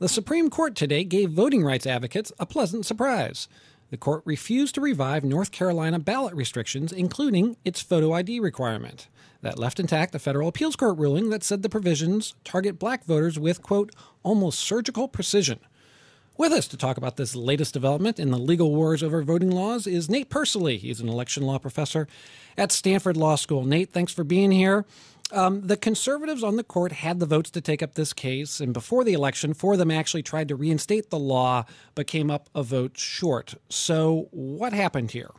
The Supreme Court today gave voting rights advocates a pleasant surprise. The court refused to revive North Carolina ballot restrictions, including its photo ID requirement. That left intact a federal appeals court ruling that said the provisions target black voters with, quote, almost surgical precision. With us to talk about this latest development in the legal wars over voting laws is Nate Persily. He's an election law professor at Stanford Law School. Nate, thanks for being here. Um, the conservatives on the court had the votes to take up this case, and before the election, four of them actually tried to reinstate the law but came up a vote short. So, what happened here?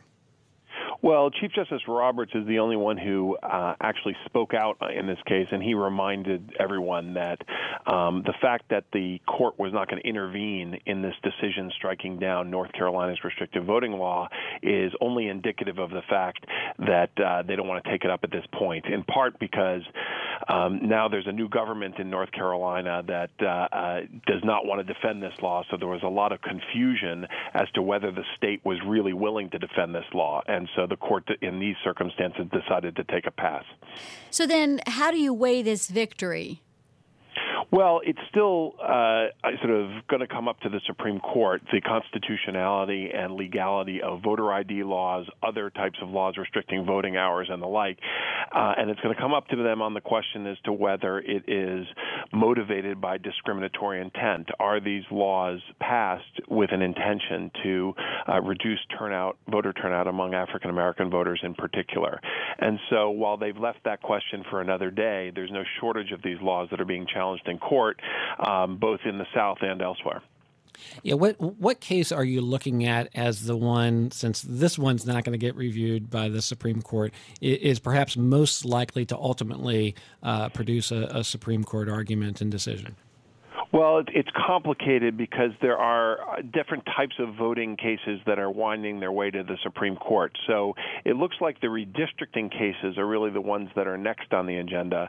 Well, Chief Justice Roberts is the only one who uh, actually spoke out in this case, and he reminded everyone that um, the fact that the court was not going to intervene in this decision striking down North Carolina's restrictive voting law is only indicative of the fact that uh, they don't want to take it up at this point, in part because um, now there's a new government in North Carolina that uh, uh, does not want to defend this law, so there was a lot of confusion as to whether the state was really willing to defend this law. And so the court, in these circumstances, decided to take a pass. So then, how do you weigh this victory? Well, it's still uh, sort of going to come up to the Supreme Court the constitutionality and legality of voter ID laws, other types of laws restricting voting hours, and the like. Uh, and it's going to come up to them on the question as to whether it is motivated by discriminatory intent. Are these laws passed with an intention to uh, reduce turnout, voter turnout among African American voters in particular? And so, while they've left that question for another day, there's no shortage of these laws that are being challenged in court, um, both in the South and elsewhere. Yeah, what what case are you looking at as the one, since this one's not going to get reviewed by the Supreme Court, is perhaps most likely to ultimately uh, produce a, a Supreme Court argument and decision? Well, it's complicated because there are uh, different types of voting cases that are winding their way to the Supreme Court. So it looks like the redistricting cases are really the ones that are next on the agenda.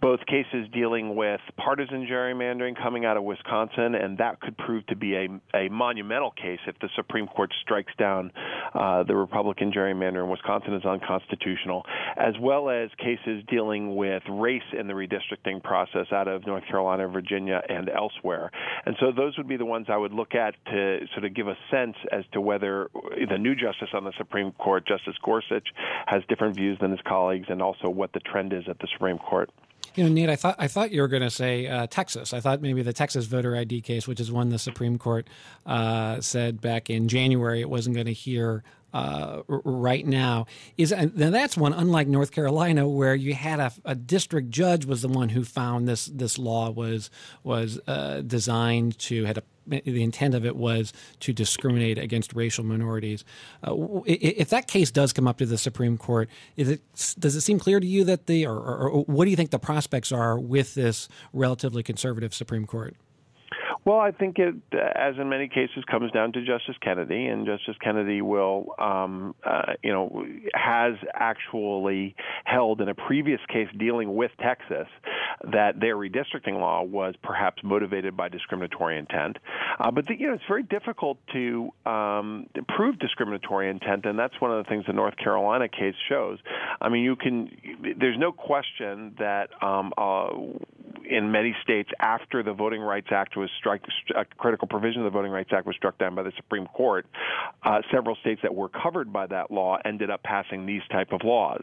Both cases dealing with partisan gerrymandering coming out of Wisconsin, and that could prove to be a, a monumental case if the Supreme Court strikes down uh, the Republican gerrymander in Wisconsin is unconstitutional, as well as cases dealing with race in the redistricting process out of North Carolina, Virginia, and elsewhere. And so those would be the ones I would look at to sort of give a sense as to whether the new justice on the Supreme Court, Justice Gorsuch, has different views than his colleagues, and also what the trend is at the Supreme Court. You know, Nate, I thought I thought you were going to say uh, Texas. I thought maybe the Texas voter ID case, which is one the Supreme Court uh, said back in January it wasn't going to hear uh, right now is and that's one unlike North Carolina where you had a, a, district judge was the one who found this this law was was uh, designed to had a the intent of it was to discriminate against racial minorities. Uh, if that case does come up to the Supreme Court, it, does it seem clear to you that the or, or, or what do you think the prospects are with this relatively conservative Supreme Court? Well, I think it, as in many cases, comes down to Justice Kennedy, and Justice Kennedy will, um, uh, you know, has actually held in a previous case dealing with Texas that their redistricting law was perhaps motivated by discriminatory intent. Uh, but the, you know, it's very difficult to um, prove discriminatory intent, and that's one of the things the North Carolina case shows. I mean, you can. There's no question that um, uh, in many states after the Voting Rights Act was struck, a critical provision of the Voting Rights Act was struck down by the Supreme Court, uh, several states that were covered by that law ended up passing these type of laws.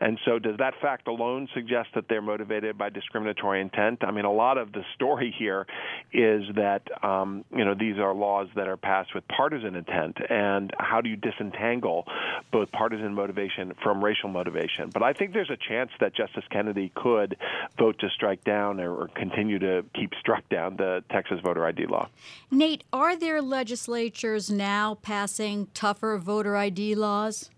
And so, does that fact alone suggest that they're motivated by discriminatory intent? I mean, a lot of the story here is that um, you know these are laws that are passed with partisan intent, and how do you disentangle both partisan motivation from racial motivation? But I think there's a chance that Justice Kennedy could vote to strike down or continue to keep struck down the Texas voter ID law. Nate, are there legislatures now passing tougher voter ID laws?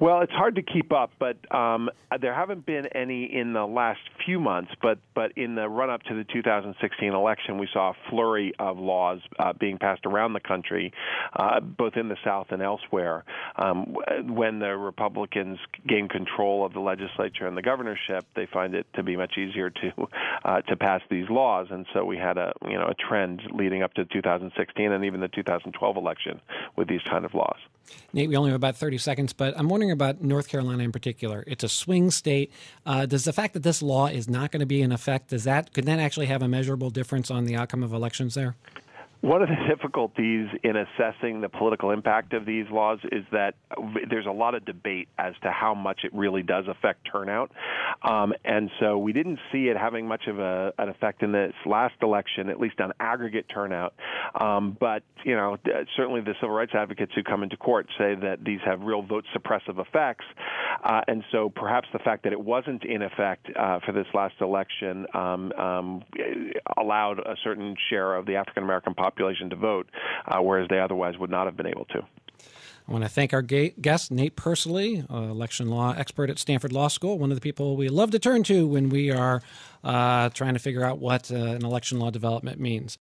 Well, it's hard to keep up, but um, there haven't been any in the last few months. But but in the run up to the 2016 election, we saw a flurry of laws uh, being passed around the country, uh, both in the South and elsewhere. Um, when the Republicans gain control of the legislature and the governorship, they find it to be much easier to uh, to pass these laws, and so we had a you know a trend leading up to 2016 and even the 2012 election with these kind of laws. Nate, we only have about 30 seconds, but I'm wondering about North Carolina in particular. It's a swing state. Uh, does the fact that this law is not going to be in effect, does that could that actually have a measurable difference on the outcome of elections there? One of the difficulties in assessing the political impact of these laws is that there's a lot of debate as to how much it really does affect turnout. Um, and so we didn't see it having much of a, an effect in this last election, at least on aggregate turnout. Um, but, you know, certainly the civil rights advocates who come into court say that these have real vote suppressive effects. Uh, and so perhaps the fact that it wasn't in effect uh, for this last election um, um allowed a certain share of the African American population population to vote, uh, whereas they otherwise would not have been able to. I want to thank our guest, Nate Persily, election law expert at Stanford Law School, one of the people we love to turn to when we are uh, trying to figure out what uh, an election law development means.